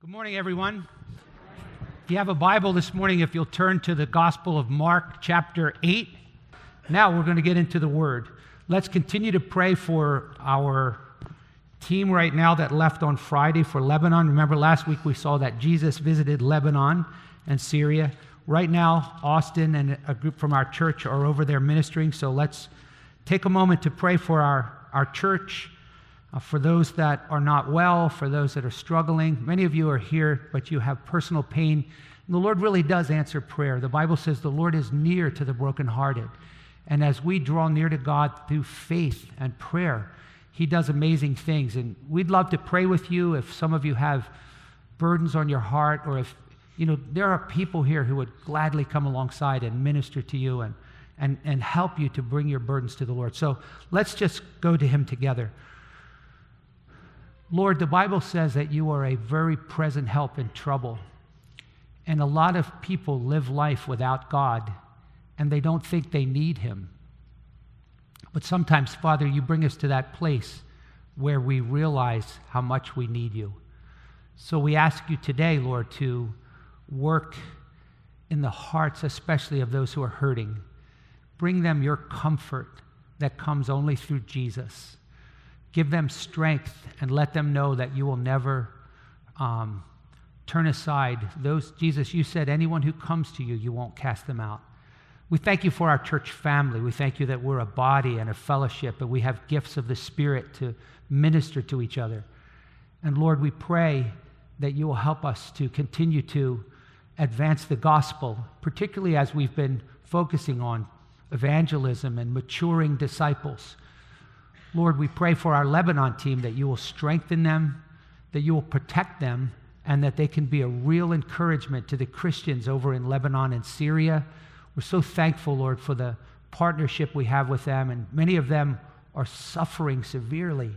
Good morning, everyone. If you have a Bible this morning, if you'll turn to the Gospel of Mark, chapter 8. Now we're going to get into the Word. Let's continue to pray for our team right now that left on Friday for Lebanon. Remember, last week we saw that Jesus visited Lebanon and Syria. Right now, Austin and a group from our church are over there ministering. So let's take a moment to pray for our, our church uh, for those that are not well, for those that are struggling. Many of you are here, but you have personal pain. And the Lord really does answer prayer. The Bible says the Lord is near to the brokenhearted. And as we draw near to God through faith and prayer, He does amazing things. And we'd love to pray with you if some of you have burdens on your heart, or if, you know, there are people here who would gladly come alongside and minister to you and, and, and help you to bring your burdens to the Lord. So let's just go to Him together. Lord, the Bible says that you are a very present help in trouble. And a lot of people live life without God, and they don't think they need Him. But sometimes, Father, you bring us to that place where we realize how much we need you. So we ask you today, Lord, to work in the hearts, especially of those who are hurting. Bring them your comfort that comes only through Jesus. Give them strength and let them know that you will never um, turn aside those. Jesus, you said, anyone who comes to you, you won't cast them out. We thank you for our church family. We thank you that we're a body and a fellowship, and we have gifts of the Spirit to minister to each other. And Lord, we pray that you will help us to continue to advance the gospel, particularly as we've been focusing on evangelism and maturing disciples. Lord, we pray for our Lebanon team that you will strengthen them, that you will protect them, and that they can be a real encouragement to the Christians over in Lebanon and Syria. We're so thankful, Lord, for the partnership we have with them, and many of them are suffering severely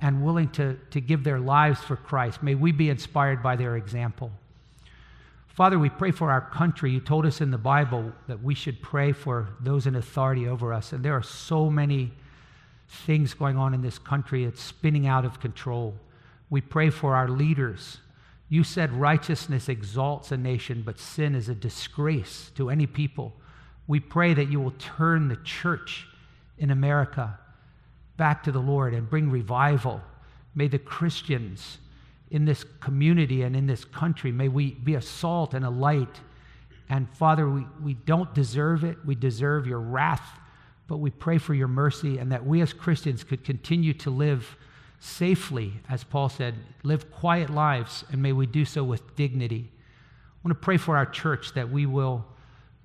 and willing to, to give their lives for Christ. May we be inspired by their example. Father, we pray for our country. You told us in the Bible that we should pray for those in authority over us, and there are so many things going on in this country. It's spinning out of control. We pray for our leaders. You said righteousness exalts a nation, but sin is a disgrace to any people. We pray that you will turn the church in America back to the Lord and bring revival. May the Christians in this community and in this country, may we be a salt and a light. And Father, we, we don't deserve it. We deserve your wrath but we pray for your mercy and that we as Christians could continue to live safely, as Paul said, live quiet lives, and may we do so with dignity. I want to pray for our church that we will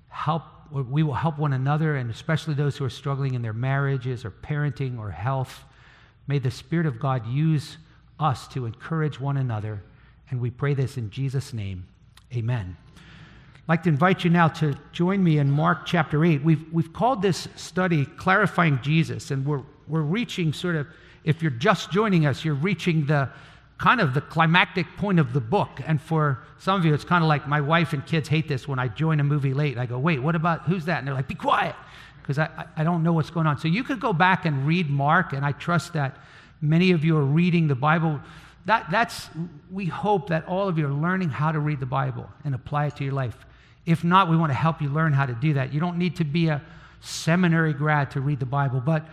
help we will help one another and especially those who are struggling in their marriages or parenting or health. May the Spirit of God use us to encourage one another. And we pray this in Jesus' name. Amen. I'd like to invite you now to join me in Mark chapter 8. We've, we've called this study Clarifying Jesus, and we're, we're reaching sort of, if you're just joining us, you're reaching the kind of the climactic point of the book. And for some of you, it's kind of like my wife and kids hate this when I join a movie late. I go, wait, what about, who's that? And they're like, be quiet, because I, I don't know what's going on. So you could go back and read Mark, and I trust that many of you are reading the Bible. That, that's, we hope that all of you are learning how to read the Bible and apply it to your life. If not, we want to help you learn how to do that. You don't need to be a seminary grad to read the Bible, but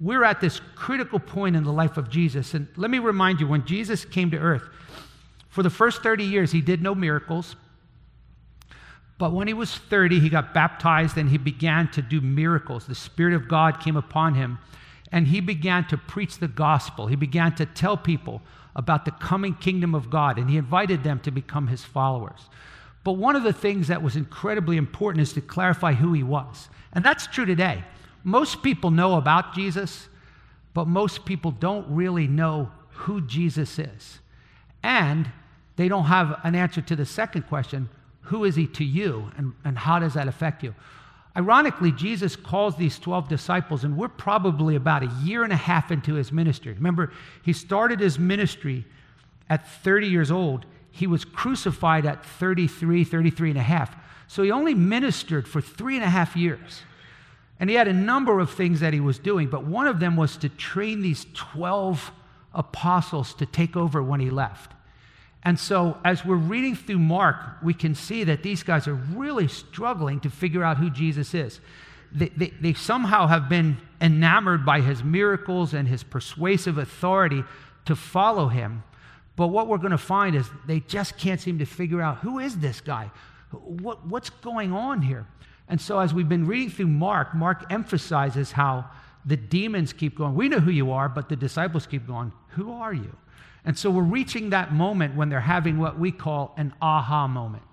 we're at this critical point in the life of Jesus. And let me remind you when Jesus came to earth, for the first 30 years, he did no miracles. But when he was 30, he got baptized and he began to do miracles. The Spirit of God came upon him and he began to preach the gospel. He began to tell people about the coming kingdom of God and he invited them to become his followers. But one of the things that was incredibly important is to clarify who he was. And that's true today. Most people know about Jesus, but most people don't really know who Jesus is. And they don't have an answer to the second question who is he to you, and, and how does that affect you? Ironically, Jesus calls these 12 disciples, and we're probably about a year and a half into his ministry. Remember, he started his ministry at 30 years old he was crucified at 33, 33 and a half. So he only ministered for three and a half years. And he had a number of things that he was doing, but one of them was to train these 12 apostles to take over when he left. And so, as we're reading through Mark, we can see that these guys are really struggling to figure out who Jesus is. They, they, they, somehow have been enamored by his miracles and his persuasive authority to follow him. But what we're going to find is they just can't seem to figure out who is this guy? What, what's going on here? And so, as we've been reading through Mark, Mark emphasizes how the demons keep going. We know who you are, but the disciples keep going, Who are you? And so, we're reaching that moment when they're having what we call an aha moment.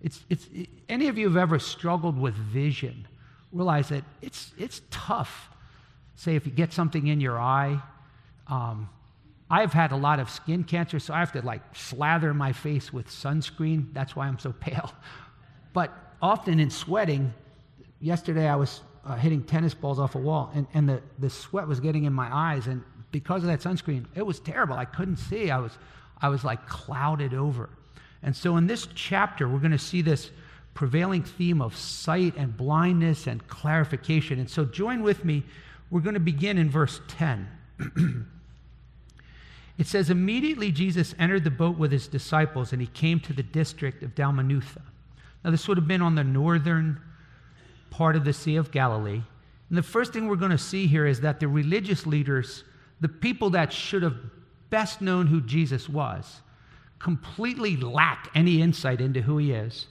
It's, it's, any of you have ever struggled with vision, realize that it's, it's tough. Say, if you get something in your eye, um, I've had a lot of skin cancer, so I have to like slather my face with sunscreen. That's why I'm so pale. But often in sweating, yesterday I was uh, hitting tennis balls off a wall, and, and the, the sweat was getting in my eyes. And because of that sunscreen, it was terrible. I couldn't see. I was, I was like clouded over. And so in this chapter, we're going to see this prevailing theme of sight and blindness and clarification. And so join with me. We're going to begin in verse 10. it says, Immediately Jesus entered the boat with his disciples, and he came to the district of Dalmanutha. Now, this would have been on the northern part of the Sea of Galilee. And the first thing we're going to see here is that the religious leaders, the people that should have best known who Jesus was, completely lack any insight into who he is,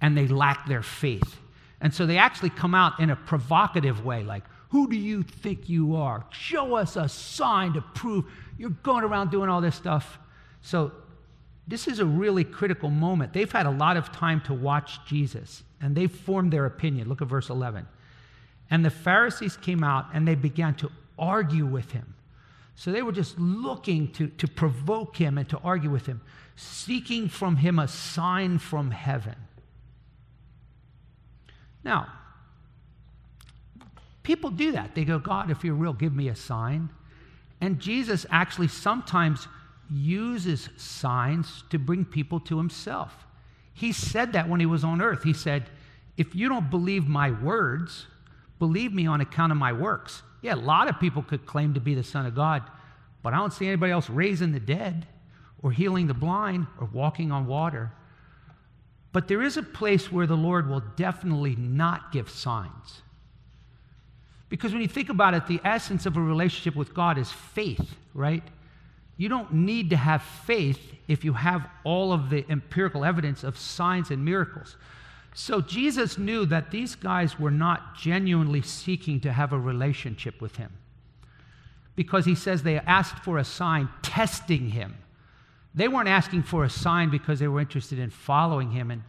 and they lack their faith. And so they actually come out in a provocative way, like, Who do you think you are? Show us a sign to prove you're going around doing all this stuff. So this is a really critical moment. They've had a lot of time to watch Jesus, and they've formed their opinion. Look at verse 11. And the Pharisees came out and they began to argue with him. So they were just looking to, to provoke him and to argue with him, seeking from him a sign from heaven. Now, people do that. They go, God, if you're real, give me a sign. And Jesus actually sometimes uses signs to bring people to himself. He said that when he was on earth. He said, If you don't believe my words, believe me on account of my works. Yeah, a lot of people could claim to be the Son of God, but I don't see anybody else raising the dead or healing the blind or walking on water. But there is a place where the Lord will definitely not give signs. Because when you think about it, the essence of a relationship with God is faith, right? You don't need to have faith if you have all of the empirical evidence of signs and miracles. So Jesus knew that these guys were not genuinely seeking to have a relationship with him. Because he says they asked for a sign testing him. They weren't asking for a sign because they were interested in following him. And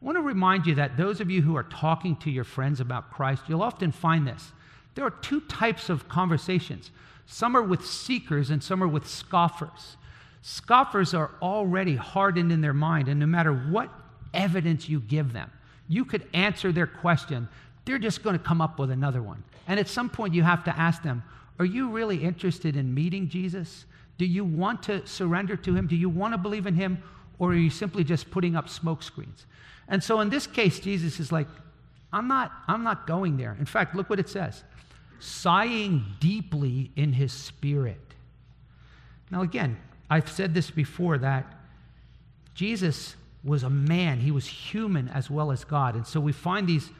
I want to remind you that those of you who are talking to your friends about Christ, you'll often find this. There are two types of conversations some are with seekers, and some are with scoffers. Scoffers are already hardened in their mind, and no matter what evidence you give them, you could answer their question, they're just going to come up with another one. And at some point, you have to ask them, Are you really interested in meeting Jesus? Do you want to surrender to him? Do you want to believe in him? Or are you simply just putting up smoke screens? And so in this case, Jesus is like, I'm not, I'm not going there. In fact, look what it says sighing deeply in his spirit. Now, again, I've said this before that Jesus was a man, he was human as well as God. And so we find these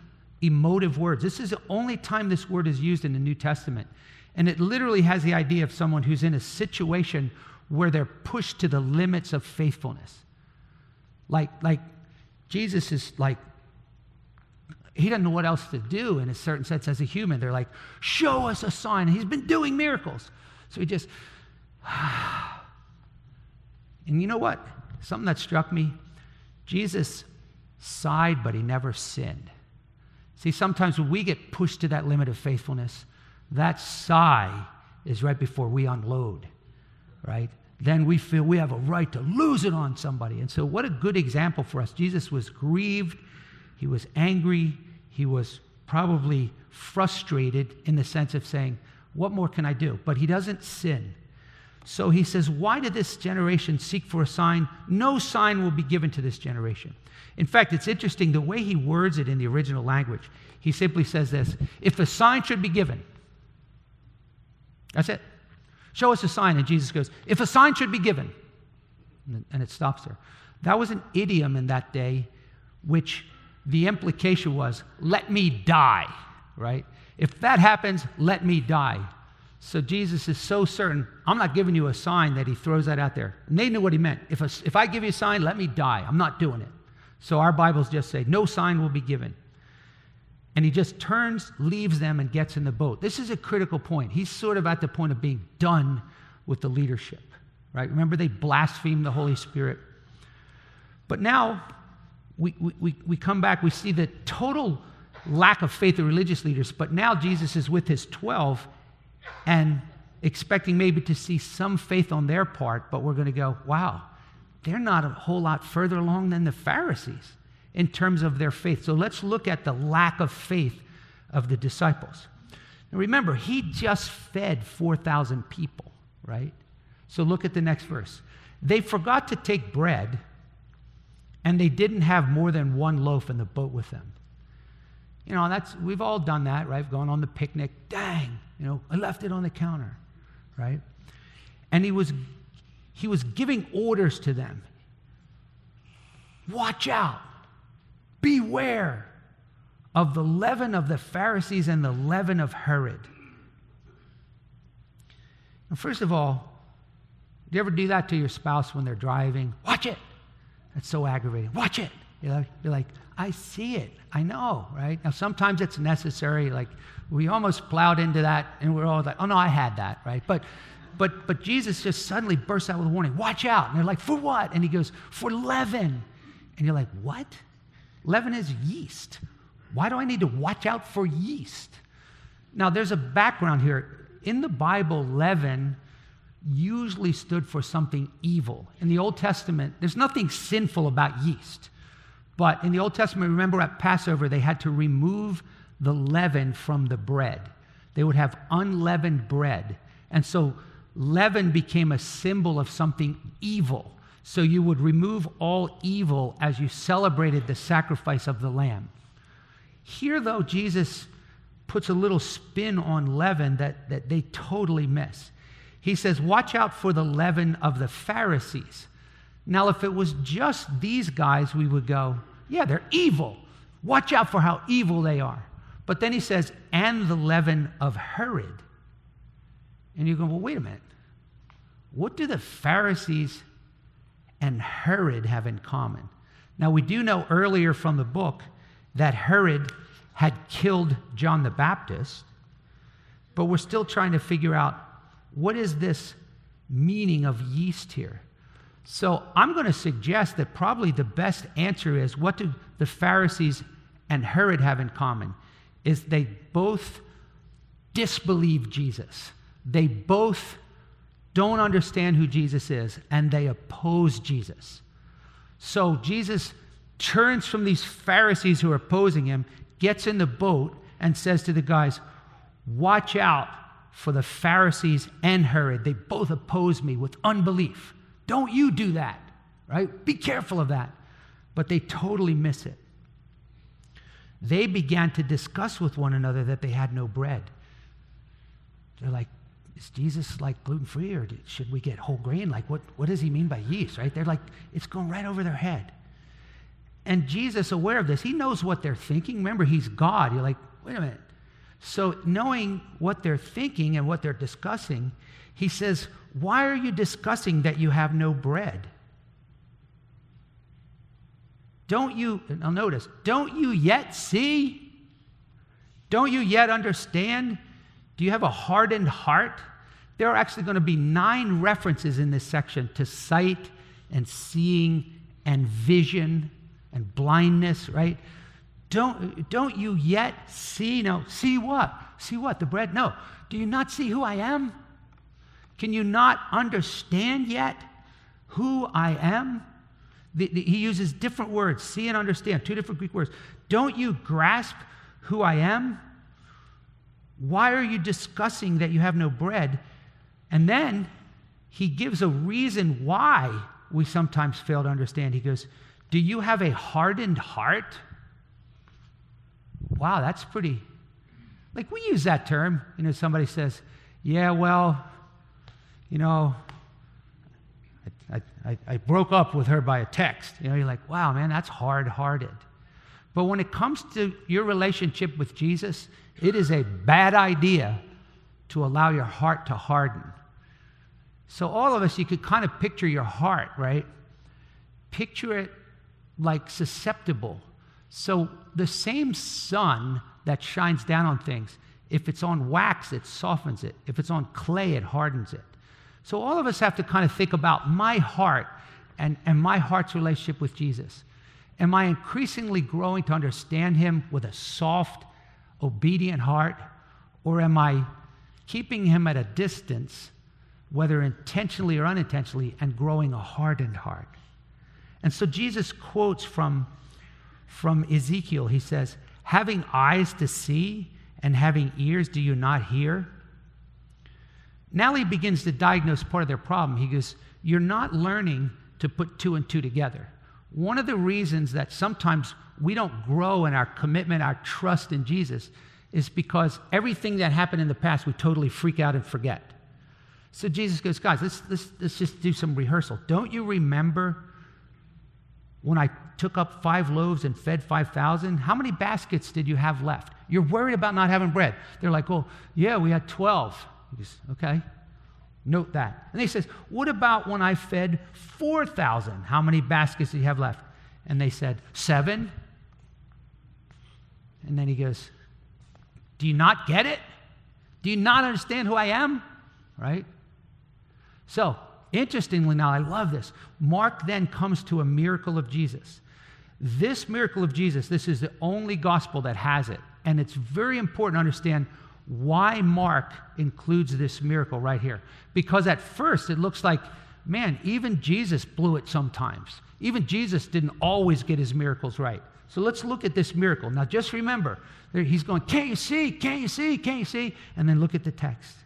emotive words. This is the only time this word is used in the New Testament. And it literally has the idea of someone who's in a situation where they're pushed to the limits of faithfulness. Like, like Jesus is like he doesn't know what else to do in a certain sense as a human. They're like, show us a sign. He's been doing miracles. So he just, and you know what? Something that struck me Jesus sighed, but he never sinned. See, sometimes when we get pushed to that limit of faithfulness, that sigh is right before we unload, right? Then we feel we have a right to lose it on somebody. And so, what a good example for us. Jesus was grieved, he was angry, he was probably frustrated in the sense of saying, What more can I do? But he doesn't sin. So he says, Why did this generation seek for a sign? No sign will be given to this generation. In fact, it's interesting the way he words it in the original language. He simply says this If a sign should be given, that's it. Show us a sign. And Jesus goes, If a sign should be given, And it stops there. That was an idiom in that day, which the implication was, let me die, right? If that happens, let me die. So Jesus is so certain, I'm not giving you a sign that he throws that out there. And they knew what he meant. If, a, if I give you a sign, let me die. I'm not doing it. So our Bibles just say, no sign will be given. And he just turns, leaves them, and gets in the boat. This is a critical point. He's sort of at the point of being done with the leadership, right? Remember, they blasphemed the Holy Spirit. But now we, we, we come back, we see the total lack of faith of religious leaders, but now Jesus is with his 12 and expecting maybe to see some faith on their part, but we're going to go, wow, they're not a whole lot further along than the Pharisees in terms of their faith. So let's look at the lack of faith of the disciples. Now remember, he just fed 4,000 people, right? So look at the next verse. They forgot to take bread, and they didn't have more than one loaf in the boat with them. You know, that's we've all done that, right? Going on the picnic. Dang, you know, I left it on the counter, right? And he was he was giving orders to them. Watch out. Beware of the leaven of the Pharisees and the leaven of Herod. First of all, do you ever do that to your spouse when they're driving? Watch it. That's so aggravating. Watch it. You're like, you're like, I see it. I know, right? Now, sometimes it's necessary. Like, we almost plowed into that and we're all like, oh, no, I had that, right? But, but, but Jesus just suddenly bursts out with a warning watch out. And they're like, for what? And he goes, for leaven. And you're like, what? Leaven is yeast. Why do I need to watch out for yeast? Now, there's a background here. In the Bible, leaven usually stood for something evil. In the Old Testament, there's nothing sinful about yeast. But in the Old Testament, remember at Passover, they had to remove the leaven from the bread. They would have unleavened bread. And so leaven became a symbol of something evil. So you would remove all evil as you celebrated the sacrifice of the lamb. Here, though, Jesus puts a little spin on leaven that, that they totally miss. He says, Watch out for the leaven of the Pharisees. Now, if it was just these guys, we would go, yeah, they're evil. Watch out for how evil they are. But then he says, and the leaven of Herod. And you go, well, wait a minute. What do the Pharisees and Herod have in common? Now, we do know earlier from the book that Herod had killed John the Baptist, but we're still trying to figure out what is this meaning of yeast here? So I'm going to suggest that probably the best answer is what do the Pharisees and Herod have in common? Is they both disbelieve Jesus. They both don't understand who Jesus is and they oppose Jesus. So Jesus turns from these Pharisees who are opposing him, gets in the boat, and says to the guys, Watch out for the Pharisees and Herod. They both oppose me with unbelief. Don't you do that, right? Be careful of that. But they totally miss it. They began to discuss with one another that they had no bread. They're like, is Jesus like gluten free or should we get whole grain? Like, what, what does he mean by yeast, right? They're like, it's going right over their head. And Jesus, aware of this, he knows what they're thinking. Remember, he's God. You're like, wait a minute. So, knowing what they're thinking and what they're discussing, he says, Why are you discussing that you have no bread? Don't you, notice, don't you yet see? Don't you yet understand? Do you have a hardened heart? There are actually going to be nine references in this section to sight and seeing and vision and blindness, right? Don't, don't you yet see? No, see what? See what? The bread? No. Do you not see who I am? Can you not understand yet who I am? The, the, he uses different words, see and understand, two different Greek words. Don't you grasp who I am? Why are you discussing that you have no bread? And then he gives a reason why we sometimes fail to understand. He goes, Do you have a hardened heart? Wow, that's pretty. Like we use that term. You know, somebody says, Yeah, well, you know, I, I, I broke up with her by a text. You know, you're like, wow, man, that's hard hearted. But when it comes to your relationship with Jesus, it is a bad idea to allow your heart to harden. So, all of us, you could kind of picture your heart, right? Picture it like susceptible. So, the same sun that shines down on things, if it's on wax, it softens it. If it's on clay, it hardens it. So, all of us have to kind of think about my heart and, and my heart's relationship with Jesus. Am I increasingly growing to understand Him with a soft, obedient heart? Or am I keeping Him at a distance, whether intentionally or unintentionally, and growing a hardened heart? And so Jesus quotes from, from Ezekiel. He says, Having eyes to see and having ears, do you not hear? Now he begins to diagnose part of their problem. He goes, You're not learning to put two and two together. One of the reasons that sometimes we don't grow in our commitment, our trust in Jesus, is because everything that happened in the past we totally freak out and forget. So Jesus goes, guys, let's, let's, let's just do some rehearsal. Don't you remember when I took up five loaves and fed 5,000? How many baskets did you have left? You're worried about not having bread. They're like, well, yeah, we had 12. He goes, okay. Note that. And he says, What about when I fed 4,000? How many baskets did you have left? And they said, Seven. And then he goes, Do you not get it? Do you not understand who I am? Right? So, interestingly, now I love this. Mark then comes to a miracle of Jesus. This miracle of Jesus, this is the only gospel that has it. And it's very important to understand why Mark includes this miracle right here. Because at first it looks like, man, even Jesus blew it sometimes. Even Jesus didn't always get his miracles right. So let's look at this miracle. Now just remember, he's going, Can't you see? Can't you see? Can't you see? And then look at the text.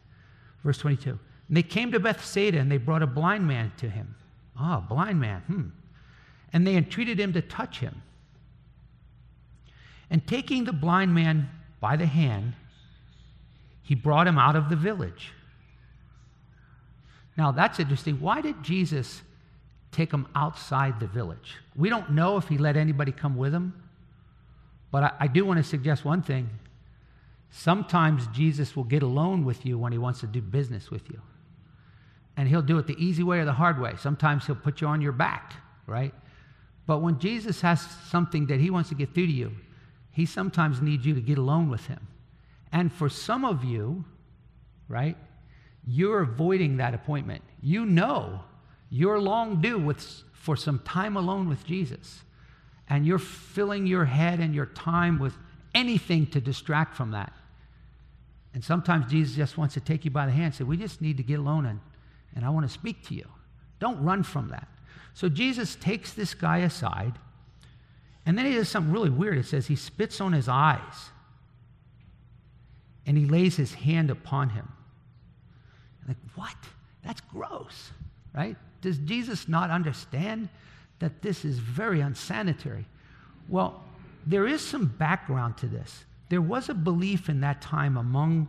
Verse 22. And they came to Bethsaida and they brought a blind man to him. Ah, oh, blind man. Hmm. And they entreated him to touch him. And taking the blind man by the hand, he brought him out of the village. Now, that's interesting. Why did Jesus take him outside the village? We don't know if he let anybody come with him, but I, I do want to suggest one thing. Sometimes Jesus will get alone with you when he wants to do business with you. And he'll do it the easy way or the hard way. Sometimes he'll put you on your back, right? But when Jesus has something that he wants to get through to you, he sometimes needs you to get alone with him. And for some of you, right, you're avoiding that appointment. You know you're long due with, for some time alone with Jesus. And you're filling your head and your time with anything to distract from that. And sometimes Jesus just wants to take you by the hand and say, We just need to get alone and, and I want to speak to you. Don't run from that. So Jesus takes this guy aside, and then he does something really weird. It says he spits on his eyes and he lays his hand upon him. Like, what? That's gross, right? Does Jesus not understand that this is very unsanitary? Well, there is some background to this. There was a belief in that time among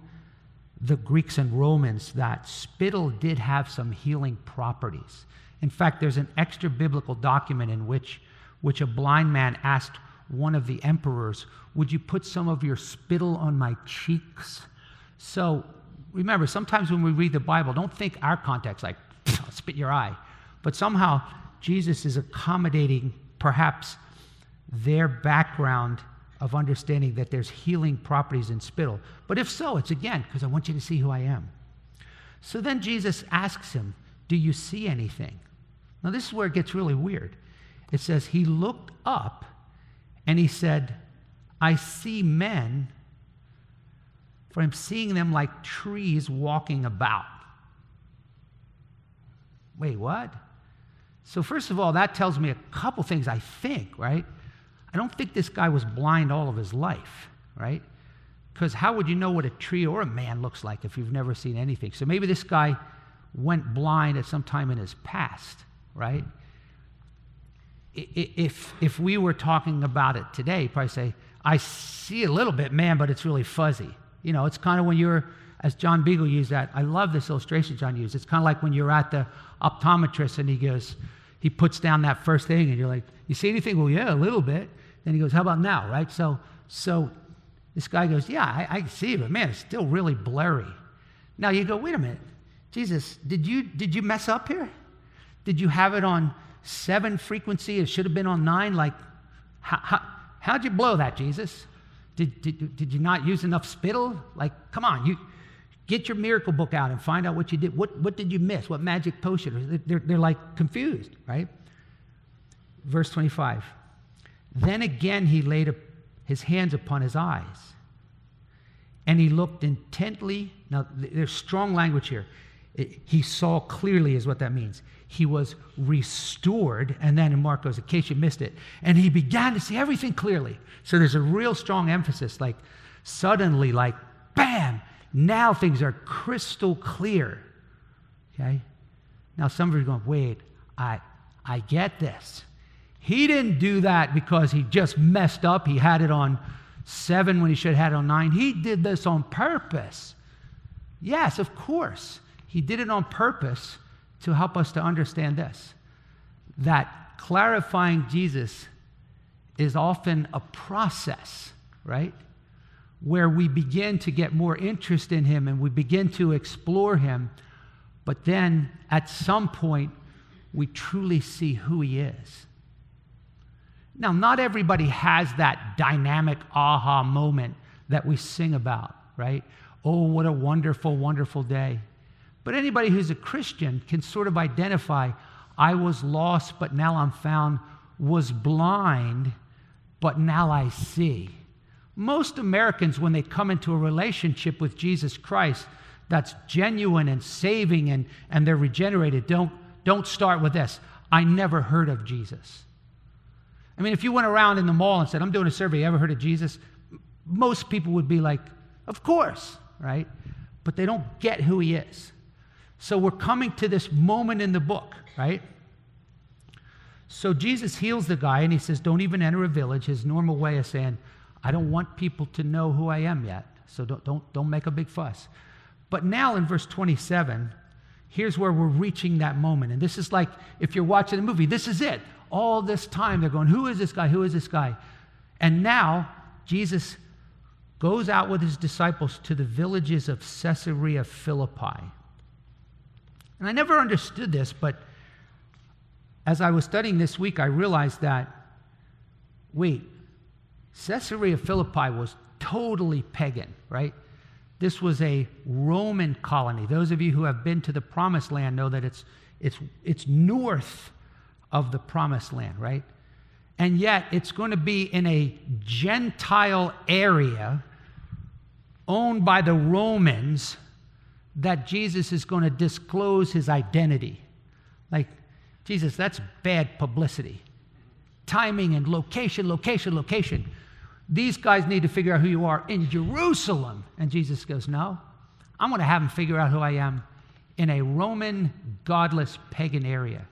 the Greeks and Romans that spittle did have some healing properties. In fact, there's an extra biblical document in which, which a blind man asked one of the emperors, Would you put some of your spittle on my cheeks? So remember, sometimes when we read the Bible, don't think our context like, spit your eye. But somehow, Jesus is accommodating perhaps their background of understanding that there's healing properties in spittle. But if so, it's again because I want you to see who I am. So then Jesus asks him, Do you see anything? Now, this is where it gets really weird. It says, He looked up and he said, I see men, for I'm seeing them like trees walking about. Wait, what? So, first of all, that tells me a couple things, I think, right? I don't think this guy was blind all of his life, right? Because how would you know what a tree or a man looks like if you've never seen anything? So maybe this guy went blind at some time in his past, right? if, if we were talking about it today, probably say, I see a little bit, man, but it's really fuzzy. You know, it's kind of when you're, as John Beagle used that, I love this illustration John used. It's kind of like when you're at the optometrist and he goes, he puts down that first thing and you're like, you see anything? Well, yeah, a little bit. Then he goes, how about now, right? So, so this guy goes, yeah, I, I see, but man, it's still really blurry. Now you go, wait a minute, Jesus, did you did you mess up here? Did you have it on seven frequency? It should have been on nine. Like, how, how, how'd you blow that, Jesus? Did, did, did you not use enough spittle? Like, come on, you get your miracle book out and find out what you did. What, what did you miss? What magic potion? They're, they're like confused, right? Verse 25. Then again he laid a, his hands upon his eyes, and he looked intently. Now, there's strong language here. It, he saw clearly, is what that means. He was restored, and then in Marcos, in case you missed it, and he began to see everything clearly. So there's a real strong emphasis, like suddenly, like bam, now things are crystal clear. Okay? Now some of you are going, wait, I, I get this. He didn't do that because he just messed up. He had it on seven when he should have had it on nine. He did this on purpose. Yes, of course. He did it on purpose to help us to understand this that clarifying Jesus is often a process, right? Where we begin to get more interest in him and we begin to explore him, but then at some point we truly see who he is. Now, not everybody has that dynamic aha moment that we sing about, right? Oh, what a wonderful, wonderful day. But anybody who's a Christian can sort of identify I was lost, but now I'm found, was blind, but now I see. Most Americans, when they come into a relationship with Jesus Christ that's genuine and saving and, and they're regenerated, don't, don't start with this I never heard of Jesus. I mean, if you went around in the mall and said, I'm doing a survey, you ever heard of Jesus? Most people would be like, Of course, right? But they don't get who he is. So we're coming to this moment in the book, right? So Jesus heals the guy and he says, Don't even enter a village. His normal way of saying, I don't want people to know who I am yet. So don't, don't, don't make a big fuss. But now in verse 27, here's where we're reaching that moment. And this is like if you're watching a movie, this is it. All this time they're going, Who is this guy? Who is this guy? And now Jesus goes out with his disciples to the villages of Caesarea Philippi. And I never understood this, but as I was studying this week, I realized that wait, Caesarea Philippi was totally pagan, right? This was a Roman colony. Those of you who have been to the promised land know that it's, it's, it's north of the promised land, right? And yet it's going to be in a Gentile area owned by the Romans that Jesus is going to disclose his identity. Like, Jesus, that's bad publicity. Timing and location, location, location. These guys need to figure out who you are in Jerusalem. And Jesus goes, No, I'm going to have them figure out who I am in a Roman, godless, pagan area.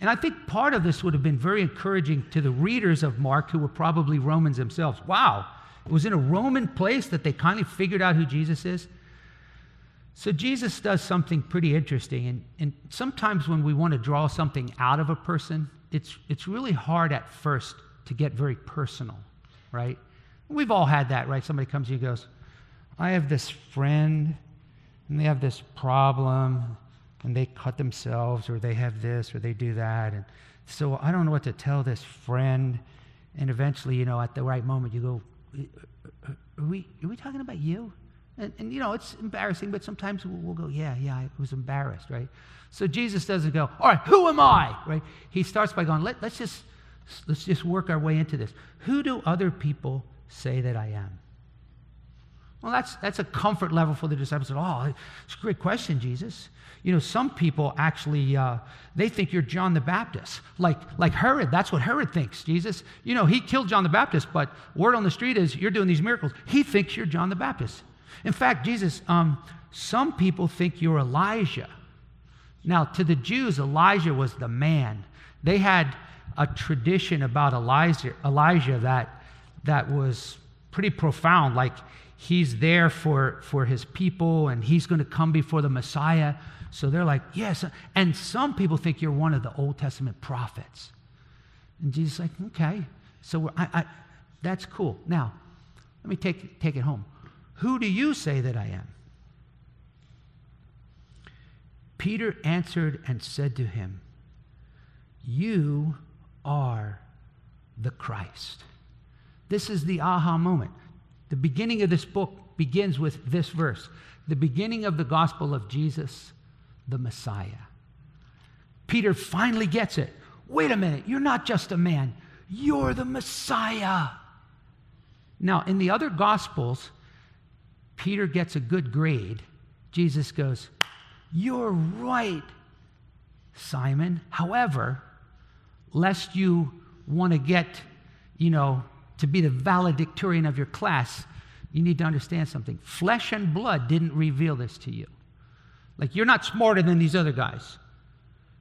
And I think part of this would have been very encouraging to the readers of Mark, who were probably Romans themselves. Wow, it was in a Roman place that they kind of figured out who Jesus is. So Jesus does something pretty interesting. And, and sometimes when we want to draw something out of a person, it's, it's really hard at first to get very personal, right? We've all had that, right? Somebody comes to you and goes, I have this friend, and they have this problem, and they cut themselves, or they have this, or they do that. And so I don't know what to tell this friend. And eventually, you know, at the right moment, you go, uh, uh, uh, Are we, are we talking about you? And, and, you know, it's embarrassing, but sometimes we'll, we'll, go, yeah, yeah, I was embarrassed, right? So Jesus doesn't go, all right, who am I, right? He starts by going, Let, let's, just, let's just work our way into this. Who do other people say that I am? Well, that's, that's a comfort level for the disciples. Oh, it's a great question, Jesus. You know, some people actually, uh, they think you're John the Baptist. Like, like Herod, that's what Herod thinks, Jesus. You know, he killed John the Baptist, but word on the street is you're doing these miracles. He thinks you're John the Baptist. In fact, Jesus, um, some people think you're Elijah. Now, to the Jews, Elijah was the man. They had a tradition about Elijah, Elijah that, that was pretty profound. Like, he's there for, for his people and he's going to come before the Messiah. So they're like, yes. And some people think you're one of the Old Testament prophets. And Jesus is like, okay. So I, I, that's cool. Now, let me take, take it home. Who do you say that I am? Peter answered and said to him, You are the Christ. This is the aha moment. The beginning of this book begins with this verse the beginning of the gospel of Jesus, the Messiah. Peter finally gets it. Wait a minute, you're not just a man, you're the Messiah. Now, in the other gospels, Peter gets a good grade. Jesus goes, You're right, Simon. However, lest you want to get, you know, to be the valedictorian of your class, you need to understand something. Flesh and blood didn't reveal this to you. Like, you're not smarter than these other guys.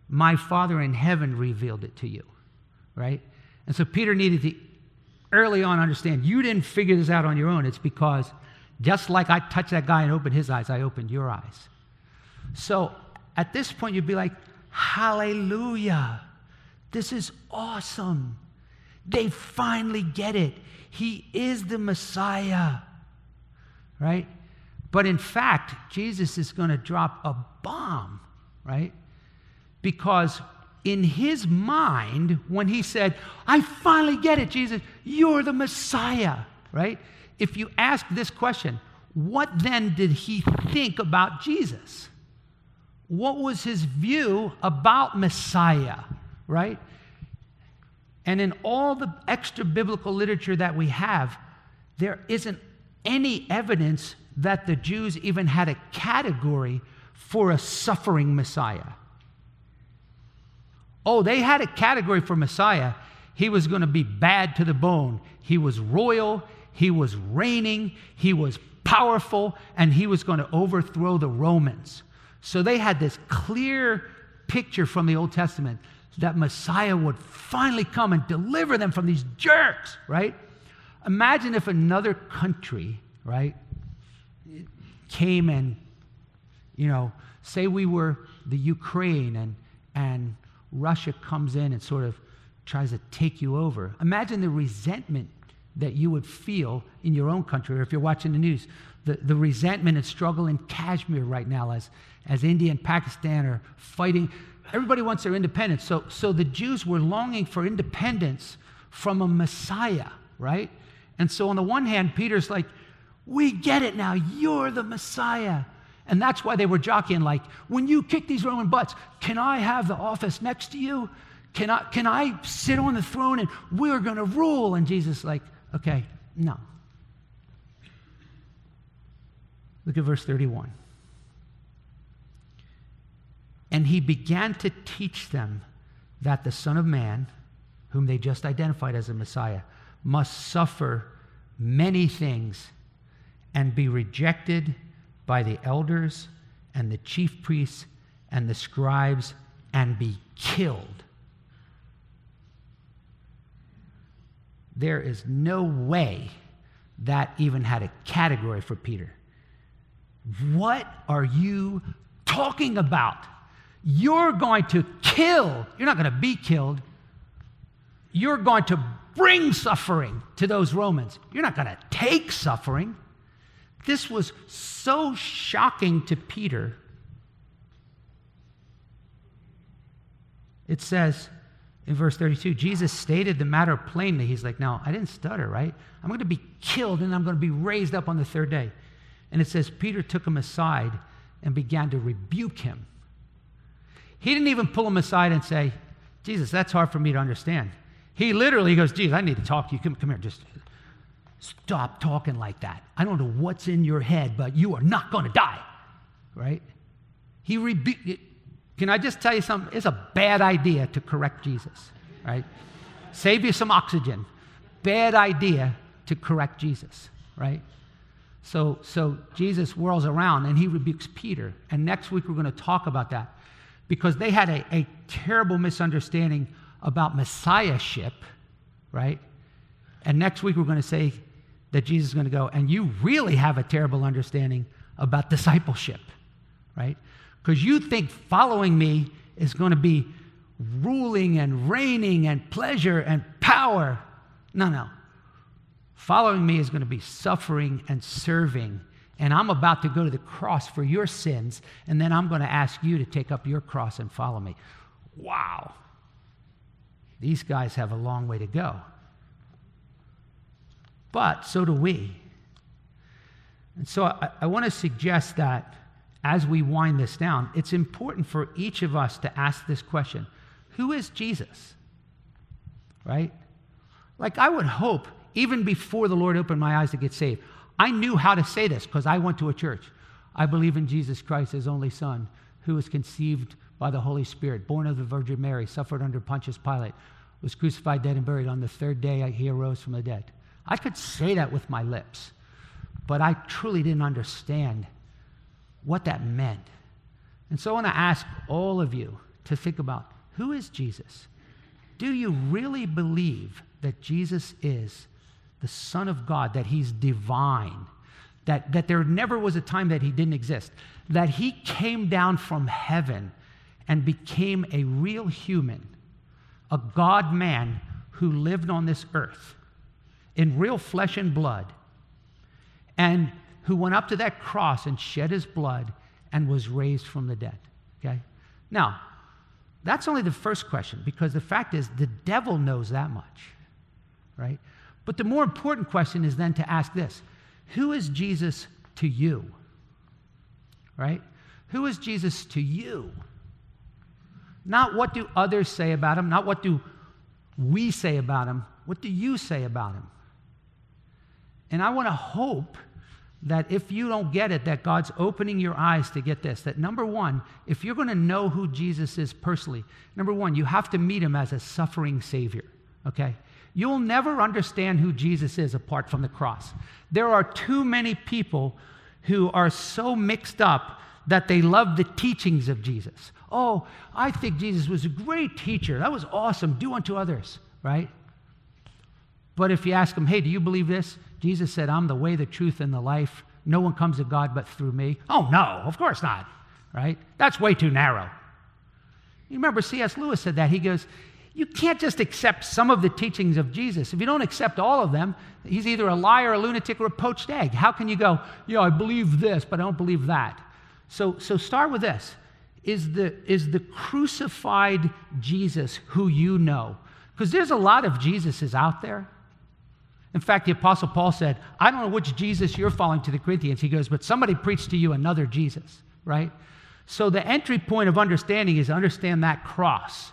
My Father in heaven revealed it to you, right? And so Peter needed to early on understand you didn't figure this out on your own. It's because just like I touched that guy and opened his eyes, I opened your eyes. So at this point, you'd be like, Hallelujah. This is awesome. They finally get it. He is the Messiah, right? But in fact, Jesus is going to drop a bomb, right? Because in his mind, when he said, I finally get it, Jesus, you're the Messiah, right? If you ask this question, what then did he think about Jesus? What was his view about Messiah, right? And in all the extra biblical literature that we have, there isn't any evidence that the Jews even had a category for a suffering Messiah. Oh, they had a category for Messiah. He was going to be bad to the bone. He was royal, he was reigning, he was powerful, and he was going to overthrow the Romans. So they had this clear picture from the Old Testament that Messiah would finally come and deliver them from these jerks, right? Imagine if another country, right, came and, you know, say we were the Ukraine and, and Russia comes in and sort of tries to take you over. Imagine the resentment that you would feel in your own country, or if you're watching the news, the, the resentment and struggle in Kashmir right now as, as India and Pakistan are fighting. Everybody wants their independence. So, so the Jews were longing for independence from a Messiah, right? And so, on the one hand, Peter's like, We get it now. You're the Messiah. And that's why they were jockeying, like, when you kick these Roman butts, can I have the office next to you? Can I, can I sit on the throne and we're going to rule? And Jesus, like, okay, no. Look at verse 31. And he began to teach them that the Son of Man, whom they just identified as a Messiah, must suffer many things and be rejected by the elders and the chief priests and the scribes and be killed. There is no way that even had a category for Peter. What are you talking about? You're going to kill. You're not going to be killed. You're going to bring suffering to those Romans. You're not going to take suffering. This was so shocking to Peter. It says in verse 32 Jesus stated the matter plainly. He's like, No, I didn't stutter, right? I'm going to be killed and I'm going to be raised up on the third day. And it says Peter took him aside and began to rebuke him. He didn't even pull him aside and say, Jesus, that's hard for me to understand. He literally goes, Jesus, I need to talk to you. Come, come here, just Stop talking like that. I don't know what's in your head, but you are not going to die. Right? He rebuked. Can I just tell you something? It's a bad idea to correct Jesus. Right? Save you some oxygen. Bad idea to correct Jesus. Right? So, so Jesus whirls around and he rebukes Peter. And next week we're going to talk about that because they had a, a terrible misunderstanding about messiahship, right? And next week we're going to say that Jesus is going to go, and you really have a terrible understanding about discipleship, right? Because you think following me is going to be ruling and reigning and pleasure and power. No, no. Following me is going to be suffering and serving. And I'm about to go to the cross for your sins, and then I'm going to ask you to take up your cross and follow me. Wow. These guys have a long way to go. But so do we. And so I, I want to suggest that as we wind this down, it's important for each of us to ask this question Who is Jesus? Right? Like, I would hope, even before the Lord opened my eyes to get saved, I knew how to say this because I went to a church. I believe in Jesus Christ, his only Son, who was conceived by the Holy Spirit, born of the Virgin Mary, suffered under Pontius Pilate, was crucified, dead, and buried. On the third day, he arose from the dead. I could say that with my lips, but I truly didn't understand what that meant. And so I want to ask all of you to think about who is Jesus? Do you really believe that Jesus is the Son of God, that he's divine, that, that there never was a time that he didn't exist, that he came down from heaven and became a real human, a God man who lived on this earth in real flesh and blood, and who went up to that cross and shed his blood and was raised from the dead. Okay? Now, that's only the first question because the fact is the devil knows that much, right? But the more important question is then to ask this Who is Jesus to you? Right? Who is Jesus to you? Not what do others say about him, not what do we say about him, what do you say about him? And I want to hope that if you don't get it, that God's opening your eyes to get this. That number one, if you're going to know who Jesus is personally, number one, you have to meet him as a suffering Savior, okay? You'll never understand who Jesus is apart from the cross. There are too many people who are so mixed up that they love the teachings of Jesus. Oh, I think Jesus was a great teacher. That was awesome. Do unto others, right? But if you ask them, hey, do you believe this? Jesus said, I'm the way, the truth, and the life. No one comes to God but through me. Oh, no, of course not, right? That's way too narrow. You remember C.S. Lewis said that. He goes, You can't just accept some of the teachings of Jesus. If you don't accept all of them, he's either a liar, a lunatic, or a poached egg. How can you go, Yeah, I believe this, but I don't believe that? So, so start with this. Is the, is the crucified Jesus who you know? Because there's a lot of Jesuses out there. In fact, the Apostle Paul said, I don't know which Jesus you're following to the Corinthians. He goes, but somebody preached to you another Jesus, right? So the entry point of understanding is understand that cross,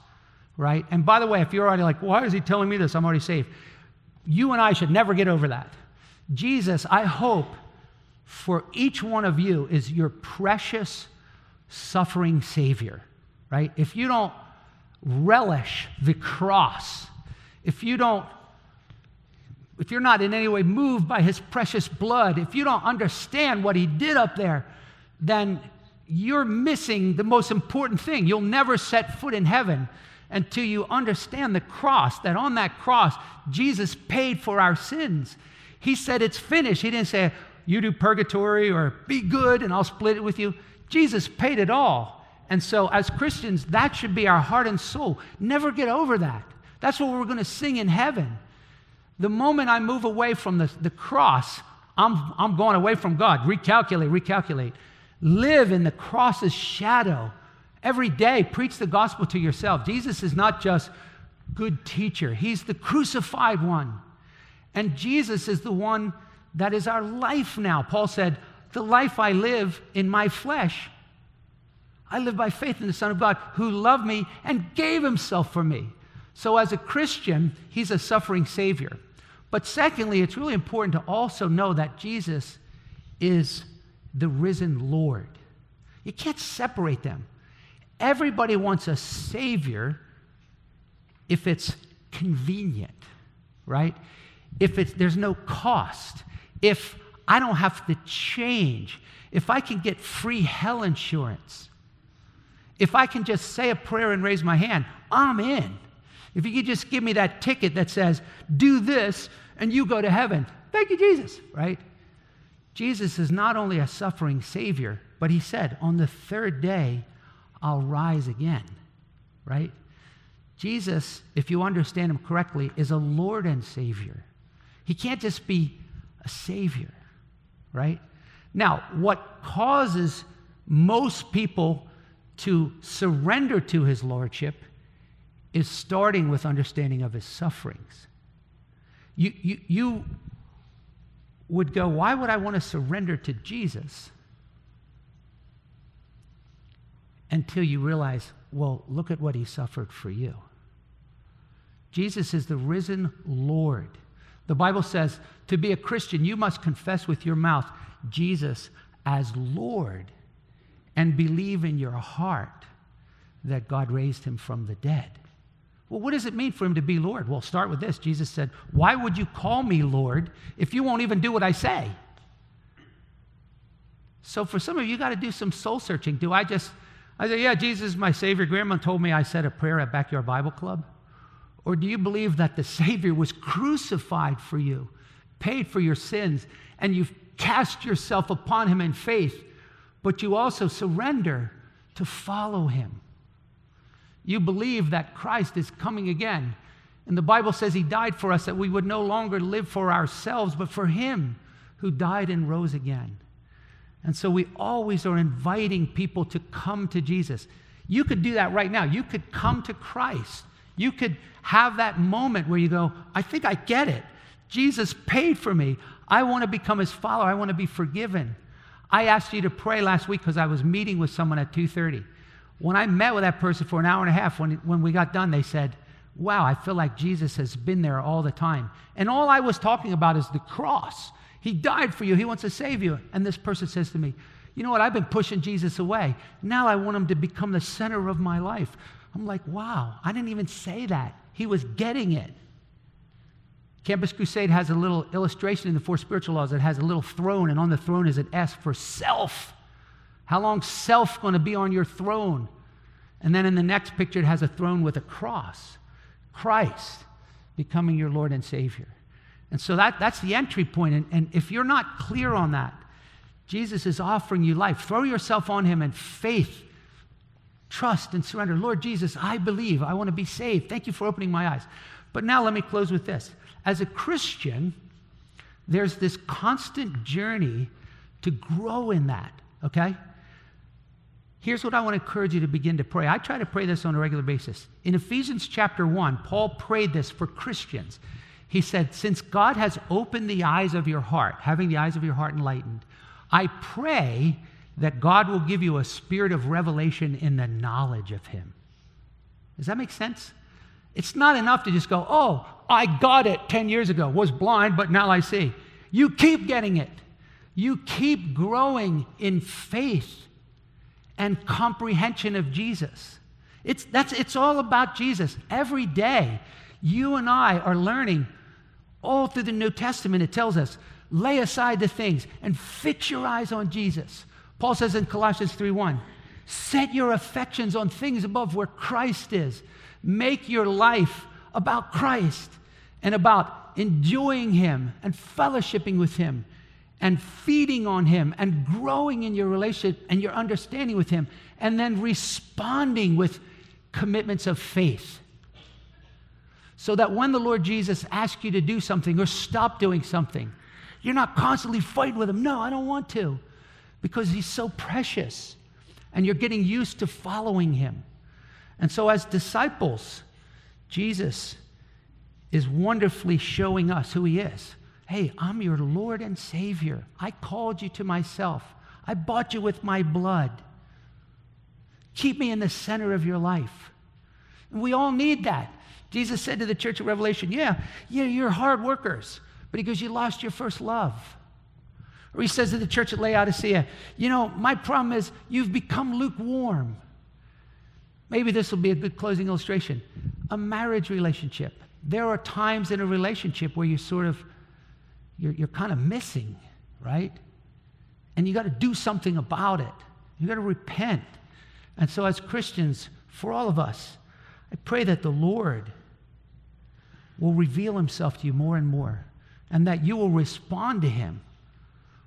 right? And by the way, if you're already like, why is he telling me this? I'm already saved. You and I should never get over that. Jesus, I hope for each one of you is your precious suffering Savior, right? If you don't relish the cross, if you don't if you're not in any way moved by his precious blood, if you don't understand what he did up there, then you're missing the most important thing. You'll never set foot in heaven until you understand the cross, that on that cross, Jesus paid for our sins. He said, It's finished. He didn't say, You do purgatory or be good and I'll split it with you. Jesus paid it all. And so, as Christians, that should be our heart and soul. Never get over that. That's what we're going to sing in heaven. The moment I move away from the, the cross, I'm, I'm going away from God. Recalculate, recalculate. Live in the cross's shadow. Every day, preach the gospel to yourself. Jesus is not just good teacher, he's the crucified one. And Jesus is the one that is our life now. Paul said, The life I live in my flesh, I live by faith in the Son of God who loved me and gave himself for me. So, as a Christian, he's a suffering Savior. But secondly, it's really important to also know that Jesus is the risen Lord. You can't separate them. Everybody wants a Savior if it's convenient, right? If it's, there's no cost, if I don't have to change, if I can get free hell insurance, if I can just say a prayer and raise my hand, I'm in. If you could just give me that ticket that says, do this and you go to heaven. Thank you, Jesus, right? Jesus is not only a suffering Savior, but he said, on the third day, I'll rise again, right? Jesus, if you understand him correctly, is a Lord and Savior. He can't just be a Savior, right? Now, what causes most people to surrender to his Lordship is starting with understanding of his sufferings. You, you, you would go, Why would I want to surrender to Jesus? Until you realize, well, look at what he suffered for you. Jesus is the risen Lord. The Bible says to be a Christian, you must confess with your mouth Jesus as Lord and believe in your heart that God raised him from the dead. Well, what does it mean for him to be Lord? Well, start with this. Jesus said, Why would you call me Lord if you won't even do what I say? So, for some of you, you got to do some soul searching. Do I just, I said, Yeah, Jesus is my Savior. Grandma told me I said a prayer at Backyard Bible Club. Or do you believe that the Savior was crucified for you, paid for your sins, and you've cast yourself upon him in faith, but you also surrender to follow him? You believe that Christ is coming again. And the Bible says he died for us that we would no longer live for ourselves, but for him who died and rose again. And so we always are inviting people to come to Jesus. You could do that right now. You could come to Christ. You could have that moment where you go, I think I get it. Jesus paid for me. I want to become his follower. I want to be forgiven. I asked you to pray last week because I was meeting with someone at 2:30. When I met with that person for an hour and a half, when, when we got done, they said, Wow, I feel like Jesus has been there all the time. And all I was talking about is the cross. He died for you, He wants to save you. And this person says to me, You know what? I've been pushing Jesus away. Now I want Him to become the center of my life. I'm like, Wow, I didn't even say that. He was getting it. Campus Crusade has a little illustration in the four spiritual laws that has a little throne, and on the throne is an S for self. How long self going to be on your throne? And then in the next picture, it has a throne with a cross. Christ becoming your Lord and Savior. And so that, that's the entry point. And, and if you're not clear on that, Jesus is offering you life. Throw yourself on Him in faith, trust, and surrender. Lord Jesus, I believe. I want to be saved. Thank you for opening my eyes. But now let me close with this. As a Christian, there's this constant journey to grow in that, okay? Here's what I want to encourage you to begin to pray. I try to pray this on a regular basis. In Ephesians chapter 1, Paul prayed this for Christians. He said, Since God has opened the eyes of your heart, having the eyes of your heart enlightened, I pray that God will give you a spirit of revelation in the knowledge of Him. Does that make sense? It's not enough to just go, Oh, I got it 10 years ago, was blind, but now I see. You keep getting it. You keep growing in faith and comprehension of Jesus. It's, that's, it's all about Jesus. Every day, you and I are learning all through the New Testament. It tells us, lay aside the things and fix your eyes on Jesus. Paul says in Colossians 3:1, set your affections on things above where Christ is. Make your life about Christ and about enjoying Him and fellowshipping with Him and feeding on Him and growing in your relationship and your understanding with Him, and then responding with commitments of faith. So that when the Lord Jesus asks you to do something or stop doing something, you're not constantly fighting with Him. No, I don't want to, because He's so precious, and you're getting used to following Him. And so, as disciples, Jesus is wonderfully showing us who He is. Hey, I'm your Lord and Savior. I called you to myself. I bought you with my blood. Keep me in the center of your life. And we all need that. Jesus said to the church of Revelation, Yeah, yeah, you're hard workers, but he goes, You lost your first love. Or he says to the church at Laodicea, You know, my problem is you've become lukewarm. Maybe this will be a good closing illustration. A marriage relationship. There are times in a relationship where you sort of you're, you're kind of missing, right? And you got to do something about it. You got to repent. And so, as Christians, for all of us, I pray that the Lord will reveal himself to you more and more, and that you will respond to him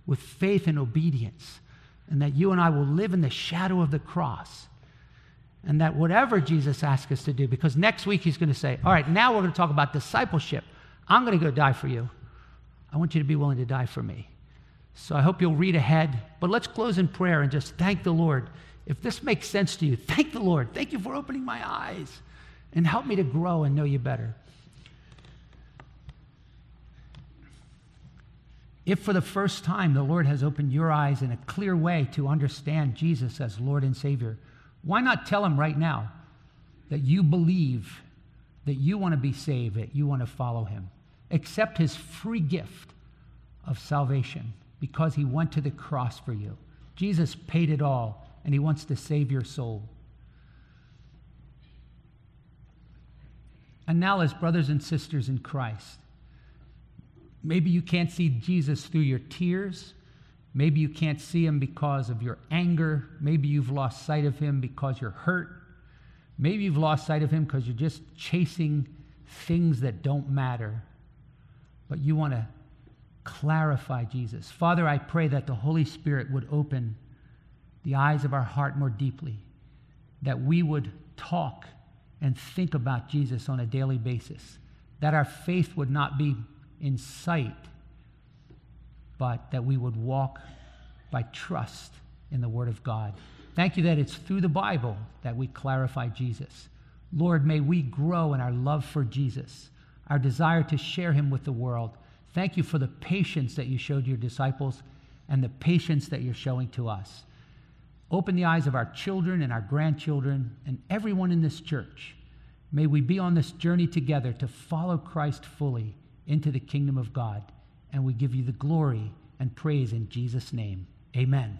with faith and obedience, and that you and I will live in the shadow of the cross. And that whatever Jesus asks us to do, because next week he's going to say, All right, now we're going to talk about discipleship. I'm going to go die for you. I want you to be willing to die for me. So I hope you'll read ahead. But let's close in prayer and just thank the Lord. If this makes sense to you, thank the Lord. Thank you for opening my eyes and help me to grow and know you better. If for the first time the Lord has opened your eyes in a clear way to understand Jesus as Lord and Savior, why not tell him right now that you believe that you want to be saved, that you want to follow him? Accept his free gift of salvation because he went to the cross for you. Jesus paid it all, and he wants to save your soul. And now, as brothers and sisters in Christ, maybe you can't see Jesus through your tears. Maybe you can't see him because of your anger. Maybe you've lost sight of him because you're hurt. Maybe you've lost sight of him because you're just chasing things that don't matter. But you want to clarify Jesus. Father, I pray that the Holy Spirit would open the eyes of our heart more deeply, that we would talk and think about Jesus on a daily basis, that our faith would not be in sight, but that we would walk by trust in the Word of God. Thank you that it's through the Bible that we clarify Jesus. Lord, may we grow in our love for Jesus, our desire to share him with the world. Thank you for the patience that you showed your disciples and the patience that you're showing to us. Open the eyes of our children and our grandchildren and everyone in this church. May we be on this journey together to follow Christ fully into the kingdom of God. And we give you the glory and praise in Jesus' name. Amen.